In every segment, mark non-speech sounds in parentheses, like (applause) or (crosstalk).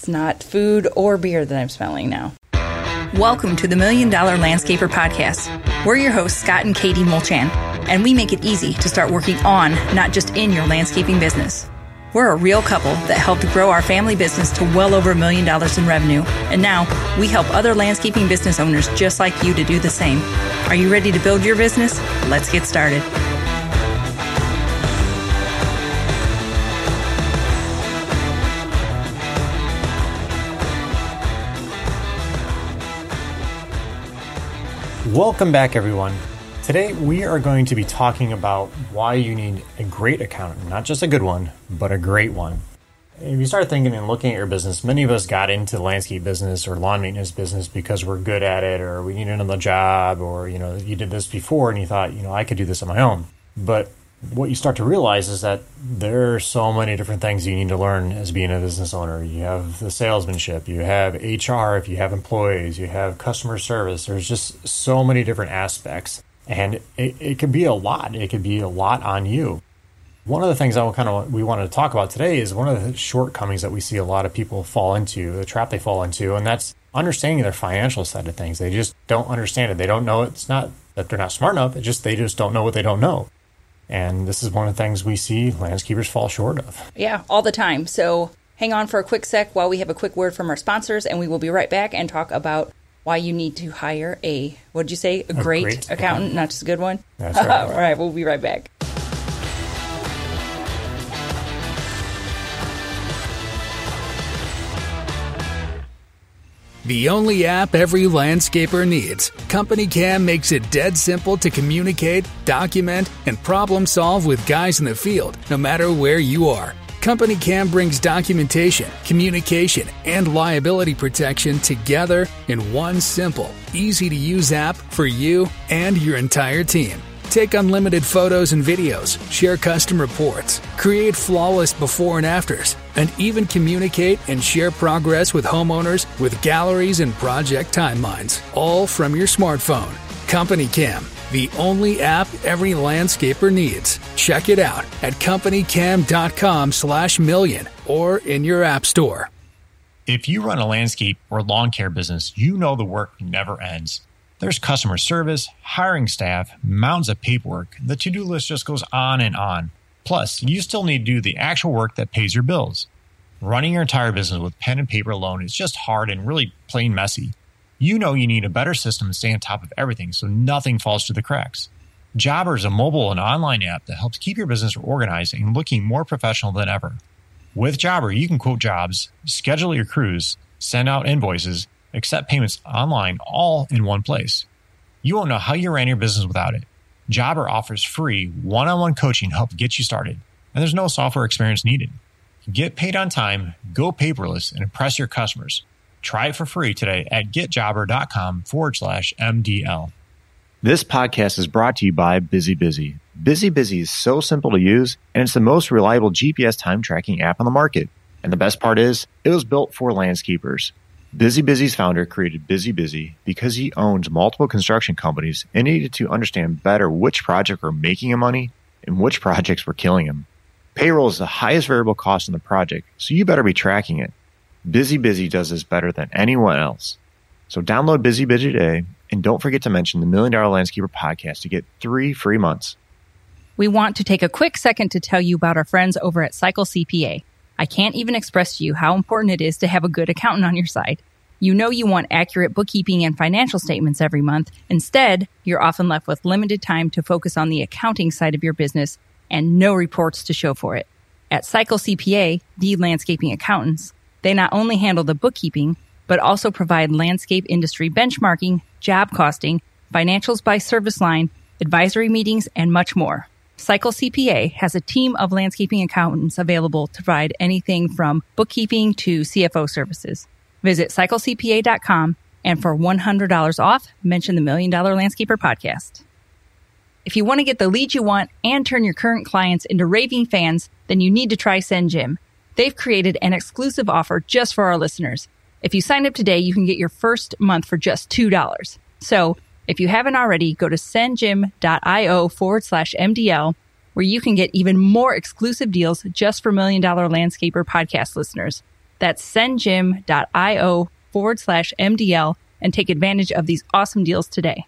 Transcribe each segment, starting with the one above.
It's not food or beer that I'm smelling now. Welcome to the Million Dollar Landscaper Podcast. We're your hosts, Scott and Katie Mulchan, and we make it easy to start working on, not just in your landscaping business. We're a real couple that helped grow our family business to well over a million dollars in revenue, and now we help other landscaping business owners just like you to do the same. Are you ready to build your business? Let's get started. Welcome back, everyone. Today, we are going to be talking about why you need a great accountant, not just a good one, but a great one. If you start thinking and looking at your business, many of us got into the landscape business or lawn maintenance business because we're good at it or we need another job or, you know, you did this before and you thought, you know, I could do this on my own. But what you start to realize is that there are so many different things you need to learn as being a business owner. You have the salesmanship, you have HR if you have employees, you have customer service. There's just so many different aspects. And it, it could be a lot. It could be a lot on you. One of the things I kind of we wanted to talk about today is one of the shortcomings that we see a lot of people fall into, the trap they fall into, and that's understanding their financial side of things. They just don't understand it. They don't know it's not that they're not smart enough. It's just they just don't know what they don't know. And this is one of the things we see landscapers fall short of. Yeah, all the time. So hang on for a quick sec while we have a quick word from our sponsors, and we will be right back and talk about why you need to hire a, what did you say, a, a great, great, accountant, accountant, not just a good one? That's right. (laughs) all right, we'll be right back. The only app every landscaper needs. Company Cam makes it dead simple to communicate, document, and problem solve with guys in the field, no matter where you are. Company Cam brings documentation, communication, and liability protection together in one simple, easy to use app for you and your entire team. Take unlimited photos and videos, share custom reports, create flawless before and afters, and even communicate and share progress with homeowners with galleries and project timelines, all from your smartphone. Company Cam, the only app every landscaper needs. Check it out at companycam.com slash million or in your app store. If you run a landscape or lawn care business, you know the work never ends. There's customer service, hiring staff, mounds of paperwork. The to do list just goes on and on. Plus, you still need to do the actual work that pays your bills. Running your entire business with pen and paper alone is just hard and really plain messy. You know you need a better system to stay on top of everything so nothing falls through the cracks. Jobber is a mobile and online app that helps keep your business organized and looking more professional than ever. With Jobber, you can quote jobs, schedule your crews, send out invoices, accept payments online all in one place. You won't know how you ran your business without it. Jobber offers free one on one coaching to help get you started, and there's no software experience needed. Get paid on time, go paperless, and impress your customers. Try it for free today at getjobber.com forward slash MDL. This podcast is brought to you by Busy Busy. Busy Busy is so simple to use, and it's the most reliable GPS time tracking app on the market. And the best part is, it was built for landscapers. Busy Busy's founder created Busy Busy because he owns multiple construction companies and needed to understand better which projects were making him money and which projects were killing him. Payroll is the highest variable cost in the project, so you better be tracking it. Busy Busy does this better than anyone else. So download Busy Busy today and don't forget to mention the Million Dollar Landscaper podcast to get three free months. We want to take a quick second to tell you about our friends over at Cycle CPA. I can't even express to you how important it is to have a good accountant on your side. You know you want accurate bookkeeping and financial statements every month. Instead, you're often left with limited time to focus on the accounting side of your business and no reports to show for it. At Cycle CPA, the landscaping accountants, they not only handle the bookkeeping, but also provide landscape industry benchmarking, job costing, financials by service line, advisory meetings, and much more. Cycle CPA has a team of landscaping accountants available to provide anything from bookkeeping to CFO services. Visit cyclecpa.com and for $100 off, mention the Million Dollar Landscaper podcast. If you want to get the leads you want and turn your current clients into raving fans, then you need to try SendJim. They've created an exclusive offer just for our listeners. If you sign up today, you can get your first month for just $2. So if you haven't already, go to sendjim.io forward slash MDL, where you can get even more exclusive deals just for Million Dollar Landscaper podcast listeners. That's sendjim.io forward slash MDL and take advantage of these awesome deals today.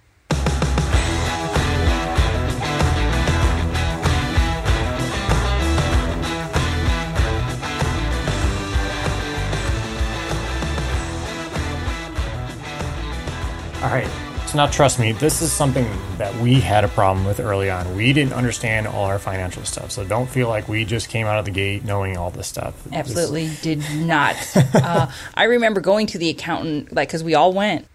All right. So now, trust me, this is something that we had a problem with early on. We didn't understand all our financial stuff. So don't feel like we just came out of the gate knowing all this stuff. Absolutely this... did not. (laughs) uh, I remember going to the accountant, like, because we all went.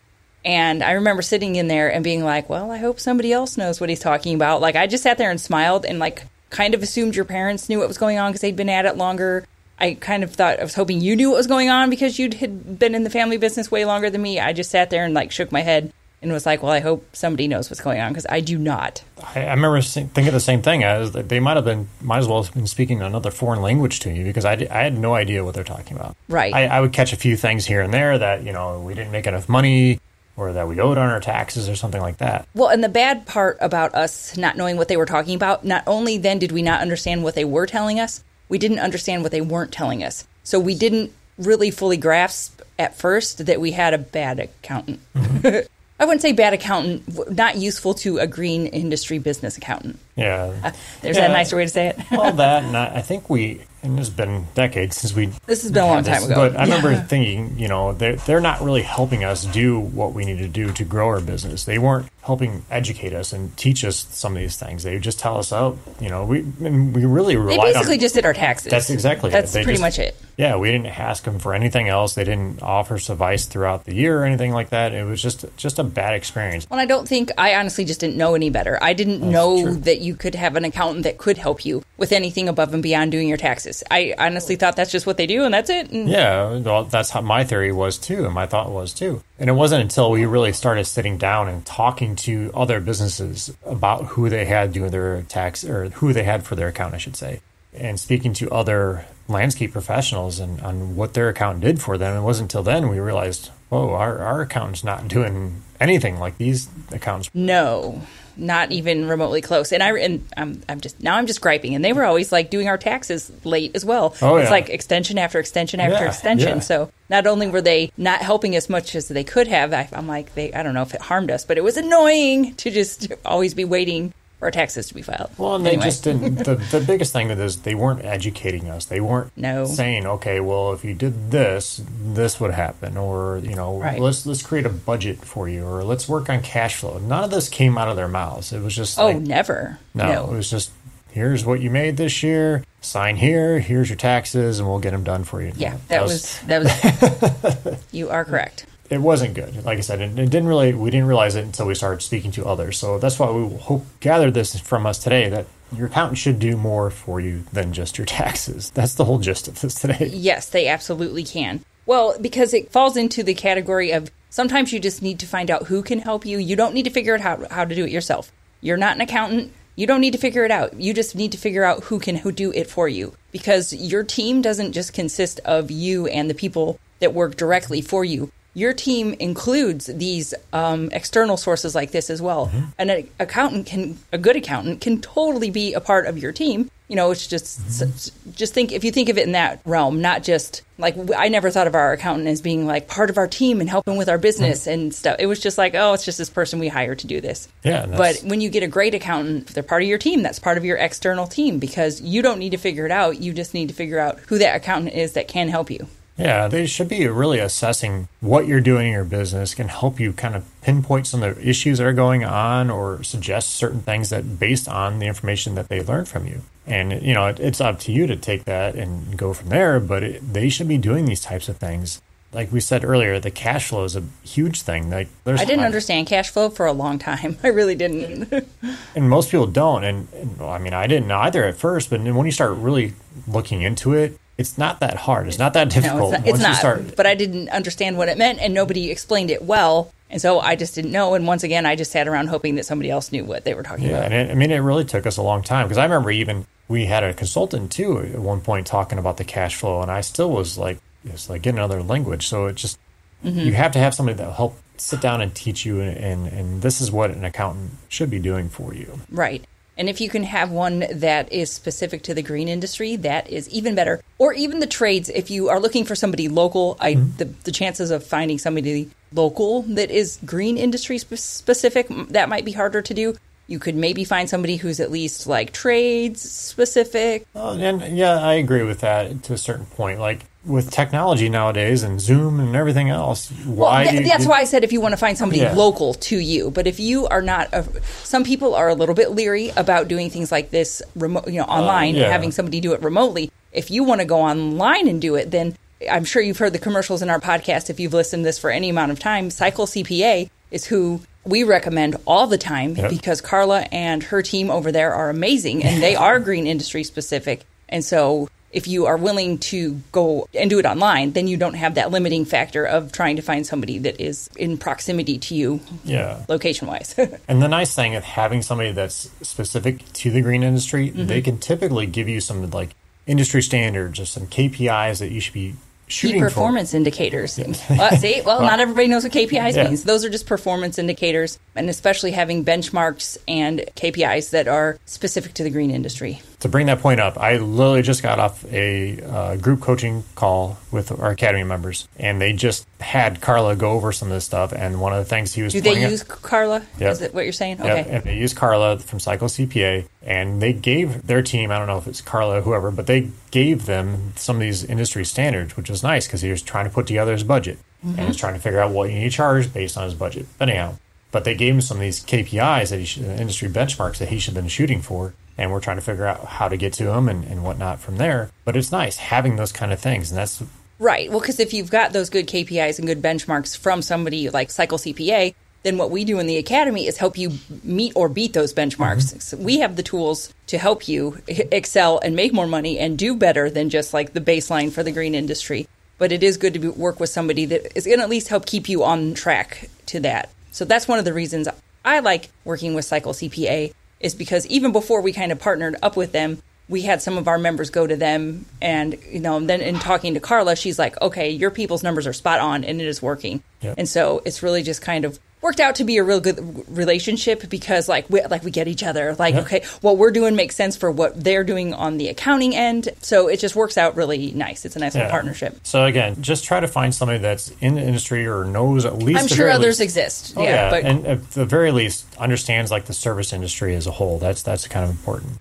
And I remember sitting in there and being like, well, I hope somebody else knows what he's talking about. Like, I just sat there and smiled and, like, kind of assumed your parents knew what was going on because they'd been at it longer. I kind of thought I was hoping you knew what was going on because you'd had been in the family business way longer than me. I just sat there and like shook my head and was like, "Well, I hope somebody knows what's going on because I do not." I, I remember thinking the same thing as they might have been, might as well have been speaking another foreign language to you because I, I had no idea what they're talking about. Right. I, I would catch a few things here and there that you know we didn't make enough money or that we owed on our taxes or something like that. Well, and the bad part about us not knowing what they were talking about, not only then did we not understand what they were telling us, we didn't understand what they weren't telling us. So we didn't really fully grasp at first that we had a bad accountant. Mm-hmm. (laughs) I wouldn't say bad accountant, not useful to a green industry business accountant. Yeah. Uh, there's yeah. a nicer way to say it. well, (laughs) that, and I, I think we, and it's been decades since we. This has been a long time ago. But I remember yeah. thinking, you know, they're, they're not really helping us do what we need to do to grow our business. They weren't helping educate us and teach us some of these things. They just tell us, oh, you know, we we really relied They basically on, just did our taxes. That's exactly That's pretty just, much it. Yeah, we didn't ask them for anything else. They didn't offer us advice throughout the year or anything like that. It was just just a bad experience. Well, I don't think I honestly just didn't know any better. I didn't That's know true. that you could have an accountant that could help you with anything above and beyond doing your taxes. I honestly thought that's just what they do and that's it. And yeah, well, that's how my theory was too, and my thought was too. And it wasn't until we really started sitting down and talking to other businesses about who they had doing their tax or who they had for their account, I should say, and speaking to other landscape professionals and on what their accountant did for them. It wasn't until then we realized, whoa, our, our accountant's not doing anything like these accountants. No, not even remotely close. And I and I'm, I'm just now I'm just griping. And they were always like doing our taxes late as well. Oh, it's yeah. like extension after extension after yeah, extension. Yeah. So not only were they not helping as much as they could have, I, I'm like they I don't know if it harmed us, but it was annoying to just always be waiting for our taxes to be filed. Well, and anyway. they just didn't. The, (laughs) the biggest thing is they weren't educating us. They weren't no. saying, okay, well, if you did this, this would happen, or you know, right. let's let's create a budget for you, or let's work on cash flow. None of this came out of their mouths. It was just oh, like, never. No, no, it was just here's what you made this year. Sign here. Here's your taxes, and we'll get them done for you. Yeah, that, that was, was that was. (laughs) you are correct it wasn't good. Like I said, it, it, didn't really. We didn't realize it until we started speaking to others. So that's why we hope gather this from us today that your accountant should do more for you than just your taxes. (laughs) That's the whole gist of this today. Yes, they absolutely can. Well, because it falls into the category of sometimes you just need to find out who can help you. You don't need to figure out how, how to do it yourself. You're not an accountant. You don't need to figure it out. You just need to figure out who can who do it for you because your team doesn't just consist of you and the people that work directly for you your team includes these um, external sources like this as well. Mm-hmm. An accountant can, a good accountant can totally be a part of your team. You know, it's just, mm-hmm. just think if you think of it in that realm, not just like I never thought of our accountant as being like part of our team and helping with our business mm-hmm. and stuff. It was just like, oh, it's just this person we hired to do this. Yeah. But when you get a great accountant, they're part of your team. That's part of your external team because you don't need to figure it out. You just need to figure out who that accountant is that can help you. Yeah, they should be really assessing what you're doing in your business can help you kind of pinpoint some of the issues that are going on or suggest certain things that based on the information that they learned from you. And, you know, it, it's up to you to take that and go from there, but it, they should be doing these types of things. Like we said earlier, the cash flow is a huge thing. Like there's I didn't understand cash flow for a long time. (laughs) I really didn't. (laughs) and most people don't. And, and well, I mean, I didn't either at first, but when you start really looking into it, it's not that hard. It's not that difficult. No, it's not. It's not start... But I didn't understand what it meant, and nobody explained it well. And so I just didn't know. And once again, I just sat around hoping that somebody else knew what they were talking yeah, about. And it, I mean, it really took us a long time because I remember even we had a consultant too at one point talking about the cash flow, and I still was like, it's like getting another language. So it just mm-hmm. you have to have somebody that will help sit down and teach you, and, and and this is what an accountant should be doing for you. Right. And if you can have one that is specific to the green industry, that is even better. Or even the trades, if you are looking for somebody local, I, mm-hmm. the, the chances of finding somebody local that is green industry spe- specific, that might be harder to do. You could maybe find somebody who's at least like trades specific. Well, and yeah, I agree with that to a certain point. Like with technology nowadays and Zoom and everything else, why? Well, th- do you, that's why I said if you want to find somebody Yeah. local to you. But if you are not, a, some people are a little bit leery about doing things like this, remote, you know, online, Uh, yeah. having somebody do it remotely. If you want to go online and do it, then I'm sure you've heard the commercials in our podcast. If you've listened to this for any amount of time, Cycle CPA is who we recommend all the time Yep. because Carla and her team over there are amazing and they are (laughs) green industry specific. And so if you are willing to go and do it online, then you don't have that limiting factor of trying to find somebody that is in proximity to you Yeah. location wise. (laughs) And the nice thing of having somebody that's specific to the green industry, Mm-hmm. they can typically give you some like industry standards or some KPIs that you should be Key shooting performance indicators. (laughs) Well, see, well, not everybody knows what KPIs Yeah. means. Those are just performance indicators, and especially having benchmarks and KPIs that are specific to the green industry. To bring that point up, I literally just got off a uh, group coaching call with our academy members, and they just had Carla go over some of this stuff. And one of the things he was Do they use Carla? Yep. Is that what you're saying? Yep, Okay. and they use Carla from Cycle CPA, and they gave their team, I don't know if it's Carla or whoever, but they gave them some of these industry standards, which was nice because he was trying to put together his budget and was trying to figure out what you need to charge based on his budget. But anyhow, but they gave him some of these KPIs that he should, industry benchmarks that he should have been shooting for. And we're trying to figure out how to get to them and, and whatnot from there. But it's nice having those kind of things. And that's Right. Well, because if you've got those good KPIs and good benchmarks from somebody like Cycle CPA, then what we do in the academy is help you meet or beat those benchmarks. Mm-hmm. So we have the tools to help you h- excel and make more money and do better than just like the baseline for the green industry. But it is good to be, work with somebody that is going to at least help keep you on track to that. So that's one of the reasons I like working with Cycle CPA is because even before we kind of partnered up with them, we had some of our members go to them and you know then in talking to carla she's like okay your people's numbers are spot on and it is working Yep. and so it's really just kind of worked out to be a real good relationship because like we like we get each other like Yep. okay what we're doing makes sense for what they're doing on the accounting end so it just works out really nice it's a nice little partnership So again, just try to find somebody that's in the industry or knows at least. i'm sure others least- exist Oh, yeah, but and at the very least understands like the service industry as a whole. That's that's kind of important.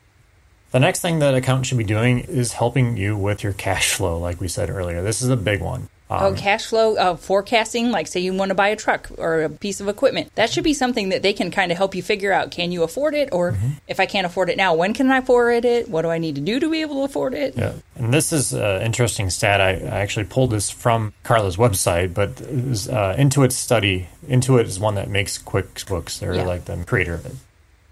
The next thing that accountant should be doing is helping you with your cash flow, like we said earlier. This is a big one. Um, Oh, cash flow uh, forecasting, like say you want to buy a truck or a piece of equipment. That should be something that they can kind of help you figure out. Can you afford it? Or Mm-hmm. if I can't afford it now, when can I afford it? What do I need to do to be able to afford it? Yeah. And this is an interesting stat. I, I actually pulled this from Carla's website, but it was uh, Intuit's study. Intuit is one that makes QuickBooks. They're Yeah. like the creator of it.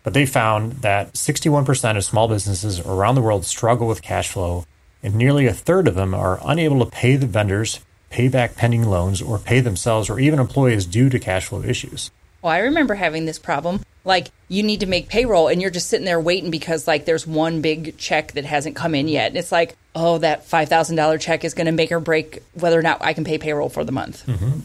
But they found that 61% of small businesses around the world struggle with cash flow, and nearly a third of them are unable to pay the vendors, pay back pending loans, or pay themselves or even employees due to cash flow issues. Well, I remember having this problem. Like you need to make payroll and you're just sitting there waiting because like there's one big check that hasn't come in yet. And it's like, oh, that $5,000 check is going to make or break whether or not I can pay payroll for the month mm-hmm.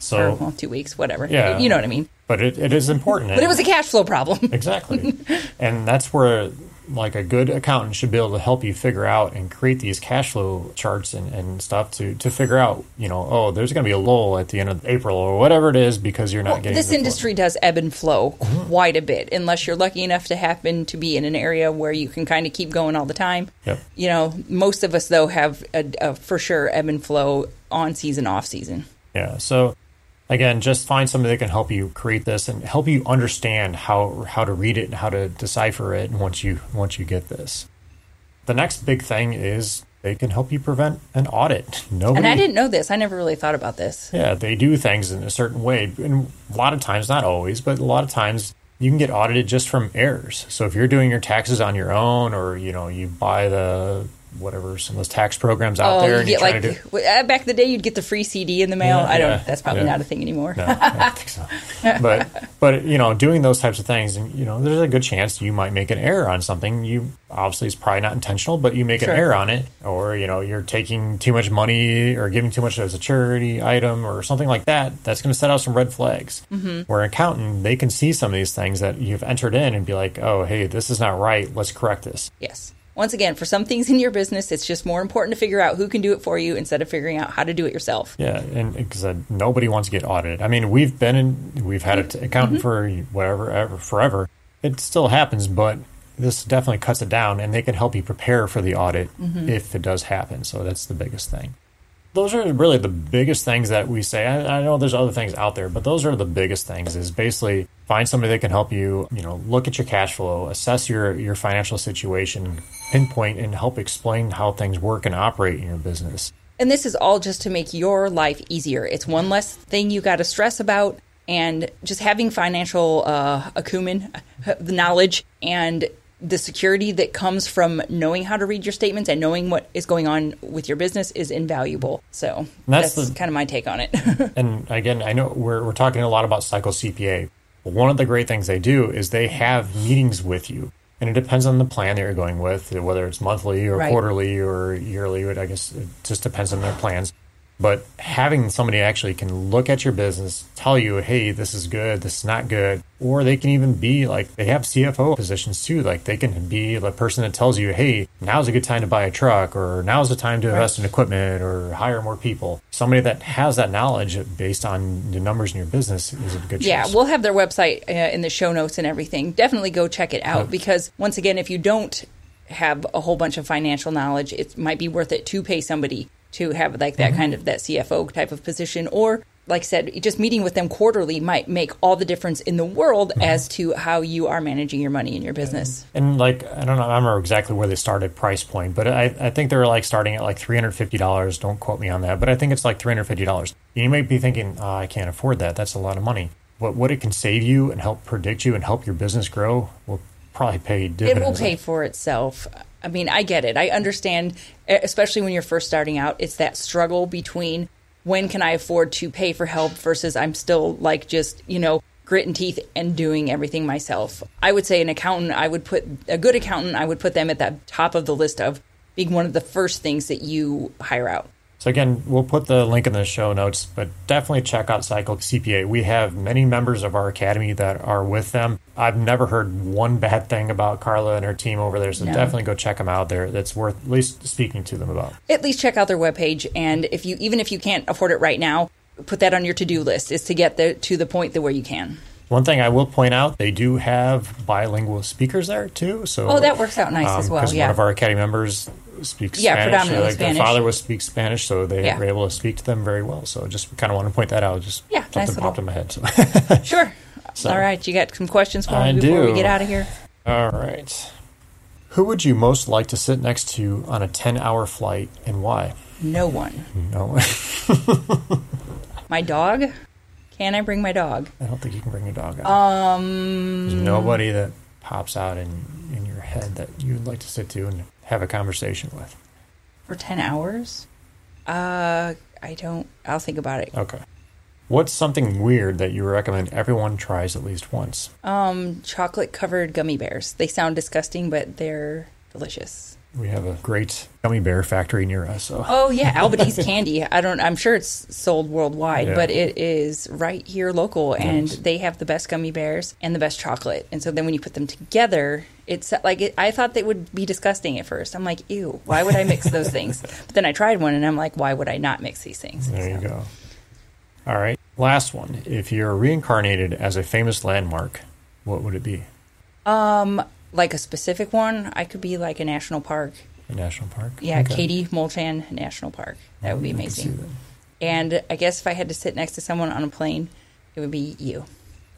So, or well, two weeks, whatever. Yeah. You know what I mean? but it, it is important. But it was a cash flow problem. Exactly. and that's where like a good accountant should be able to help you figure out and create these cash flow charts and, and stuff to, to figure out, you know, oh, there's going to be a lull at the end of April or whatever it is because you're not Well, getting this the flow. industry does ebb and flow mm-hmm. quite a bit, unless you're lucky enough to happen to be in an area where you can kind of keep going all the time. Yep. You know, most of us though have a, a for sure ebb and flow on season, off season. Yeah. So again, just find somebody that can help you create this and help you understand how how to read it and how to decipher it once you once you get this. The next big thing is they can help you prevent an audit. Nobody And I didn't know this. I never really thought about this. Yeah, they do things in a certain way. And a lot of times, not always, but a lot of times you can get audited just from errors. So if you're doing your taxes on your own or, you know, you buy the whatever some of those tax programs out Oh, there, and you get like to do. uh, back in the day, you'd get the free CD in the mail. Yeah, I don't. yeah, That's probably yeah. not a thing anymore. No, I don't think so. But but you know, doing those types of things, and you know, there's a good chance you might make an error on something. You obviously it's probably not intentional, but you make Sure. an error on it, or you know, you're taking too much money or giving too much as a charity item or something like that. That's going to set out some red flags. Mm-hmm. Where an accountant, they can see some of these things that you've entered in and be like, oh, hey, this is not right. Let's correct this. Yes. Once again, for some things in your business, it's just more important to figure out who can do it for you instead of figuring out how to do it yourself. Yeah, and because uh, nobody wants to get audited. I mean, we've been in, we've had an mm-hmm. accountant mm-hmm. for whatever, ever, forever. It still happens, but this definitely cuts it down, and they can help you prepare for the audit mm-hmm. if it does happen. So that's the biggest thing. Those are really the biggest things that we say. I, I know there's other things out there, but those are the biggest things. Is basically find somebody that can help you. You know, look at your cash flow, assess your your financial situation, pinpoint, and help explain how things work and operate in your business. And this is all just to make your life easier. It's one less thing you got to stress about, and just having financial uh, acumen, the knowledge, and the security that comes from knowing how to read your statements and knowing what is going on with your business is invaluable. So that's that's, the- kind of my take on it. (laughs) and again, I know we're, we're talking a lot about Cycle CPA. But one of the great things they do is they have meetings with you. And it depends on the plan that you're going with, whether it's monthly or Right. quarterly or yearly. But I guess it just depends on their plans. But having somebody actually can look at your business, tell you, hey, this is good, this is not good. Or they can even be like, they have CFO positions too. Like they can be the person that tells you, hey, now's a good time to buy a truck, or now's the time to invest in equipment, or hire more people. Somebody that has that knowledge based on the numbers in your business is a good choice. Yeah, we'll have their website uh, in the show notes and everything. Definitely go check it out because once again, if you don't have a whole bunch of financial knowledge, it might be worth it to pay somebody to have like that mm-hmm. kind of that CFO type of position or like I said, just meeting with them quarterly might make all the difference in the world mm-hmm. as to how you are managing your money in your business. And like I don't know, I remember exactly where they started price point, but I, I think they're like starting at like three hundred fifty dollars. Don't quote me on that, but I think it's like three hundred fifty dollars. You might be thinking, oh, I can't afford that. That's a lot of money. But what it can save you and help predict you and help your business grow will probably pay It will pay for itself. I mean, I get it. I understand, especially when you're first starting out, it's that struggle between when can I afford to pay for help versus I'm still like just, you know, grit and teeth and doing everything myself. I would say an accountant, I would put a good accountant, I would put them at the top of the list of being one of the first things that you hire out. So again, we'll put the link in the show notes, but definitely check out Cycle CPA. We have many members of our academy that are with them. I've never heard one bad thing about Carla and her team over there, so No. definitely go check them out there. That's worth at least speaking to them about. At least check out their webpage and if you even if you can't afford it right now, put that on your to-do list is to get the, to the point that where you can. One thing I will point out, they do have bilingual speakers there too. So Oh, that works out nice as um, well, yeah. one of our academy members speaks Yeah, Spanish. predominantly like Spanish. Their father was speaks Spanish, so they Yeah. were able to speak to them very well. So just kind of want to point that out. Just Yeah, something nice popped in my head. So. (laughs) Sure. (laughs) So- All right, you got some questions for I me before we get out of here? All right. Who would you most like to sit next to on a ten-hour flight, and why? No one. No, one. (laughs) My dog? Can I bring my dog? I don't think you can bring your dog out. Um, There's nobody that pops out in in your head that you'd like to sit to and have a conversation with. For 10 hours? Uh, I don't. I'll think about it. Okay. What's something weird that you recommend everyone tries at least once? Um, chocolate covered gummy bears. They sound disgusting, but they're delicious. We have a great gummy bear factory near us, so Oh yeah, (laughs) Albanese candy. I don't. I'm sure it's sold worldwide, Yeah. but it is right here local, and Nice. they have the best gummy bears and the best chocolate. And so then when you put them together, it's like it, I thought they would be disgusting at first. I'm like, ew, why would I mix those things? (laughs) But then I tried one, and I'm like, why would I not mix these things? there you go. All right, last one. If you're reincarnated as a famous landmark, what would it be? Um, Like a specific one, I could be like a national park. A national park? Yeah, Okay. Katie Mulchan National Park. That oh, would be I amazing. that. And I guess if I had to sit next to someone on a plane, it would be you.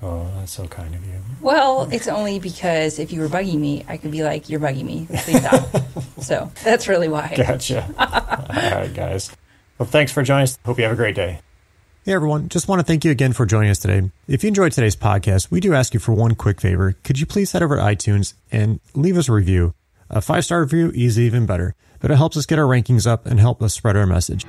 Oh, that's so kind of you. Well, it's only because if you were bugging me, I could be like, "You're bugging me. Please stop." (laughs) so that's really why. Gotcha. (laughs) All right, guys. Well, thanks for joining us. Hope you have a great day. Hey, everyone. Just want to thank you again for joining us today. If you enjoyed today's podcast, we do ask you for one quick favor. Could you please head over to iTunes and leave us a review? A five star review is even better. but it helps us get our rankings up and help us spread our message.